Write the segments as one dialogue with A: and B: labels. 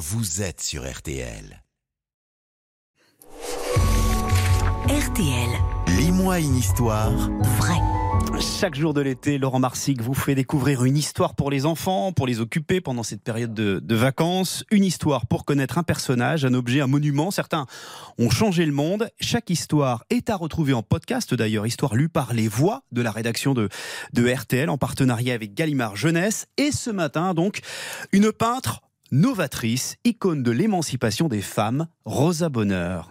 A: vous êtes sur RTL.
B: RTL,
A: Lis-moi une histoire
B: vrai.
C: Chaque jour de l'été, Laurent Marsic vous fait découvrir une histoire pour les enfants, pour les occuper pendant cette période de, de vacances. Une histoire pour connaître un personnage, un objet, un monument. Certains ont changé le monde. Chaque histoire est à retrouver en podcast d'ailleurs. Histoire lue par les voix de la rédaction de, de RTL en partenariat avec Gallimard Jeunesse. Et ce matin, donc, une peintre novatrice, icône de l'émancipation des femmes, Rosa Bonheur.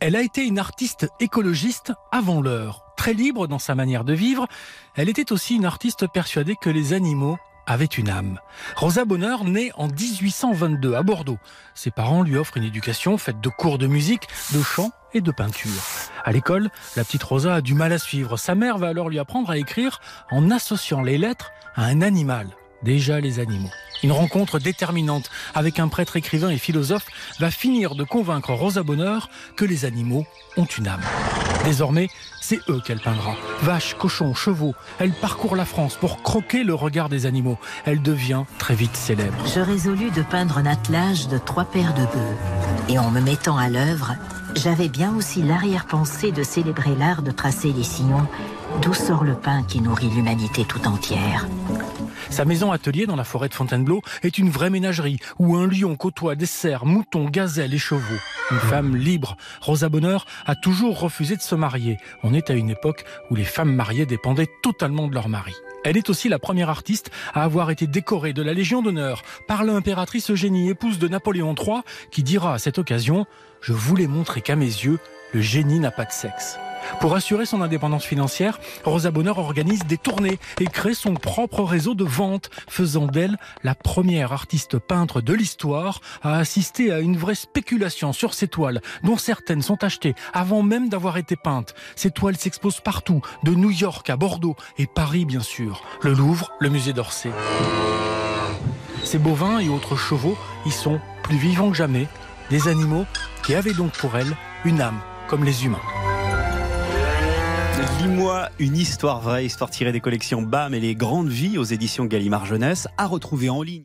D: Elle a été une artiste écologiste avant l'heure. Très libre dans sa manière de vivre, elle était aussi une artiste persuadée que les animaux avaient une âme. Rosa Bonheur naît en 1822 à Bordeaux. Ses parents lui offrent une éducation faite de cours de musique, de chant et de peinture. À l'école, la petite Rosa a du mal à suivre. Sa mère va alors lui apprendre à écrire en associant les lettres à un animal. Déjà les animaux. Une rencontre déterminante avec un prêtre écrivain et philosophe va finir de convaincre Rosa Bonheur que les animaux ont une âme. Désormais, c'est eux qu'elle peindra. Vaches, cochons, chevaux. Elle parcourt la France pour croquer le regard des animaux. Elle devient très vite célèbre.
B: Je résolus de peindre un attelage de trois paires de bœufs. Et en me mettant à l'œuvre, j'avais bien aussi l'arrière-pensée de célébrer l'art de tracer les sillons, d'où sort le pain qui nourrit l'humanité tout entière.
D: Sa maison atelier dans la forêt de Fontainebleau est une vraie ménagerie où un lion côtoie des cerfs, moutons, gazelles et chevaux. Une femme libre. Rosa Bonheur a toujours refusé de se marier. On est à une époque où les femmes mariées dépendaient totalement de leur mari. Elle est aussi la première artiste à avoir été décorée de la Légion d'honneur par l'impératrice Eugénie, épouse de Napoléon III, qui dira à cette occasion Je voulais montrer qu'à mes yeux, le génie n'a pas de sexe. Pour assurer son indépendance financière, Rosa Bonheur organise des tournées et crée son propre réseau de vente, faisant d'elle la première artiste peintre de l'histoire à assister à une vraie spéculation sur ses toiles, dont certaines sont achetées avant même d'avoir été peintes. Ces toiles s'exposent partout, de New York à Bordeaux et Paris bien sûr, le Louvre, le musée d'Orsay. Ces bovins et autres chevaux y sont plus vivants que jamais, des animaux qui avaient donc pour elle une âme comme les humains.
C: Lis-moi une histoire vraie, histoire tirée des collections BAM et les grandes vies aux éditions Gallimard Jeunesse, à retrouver en ligne.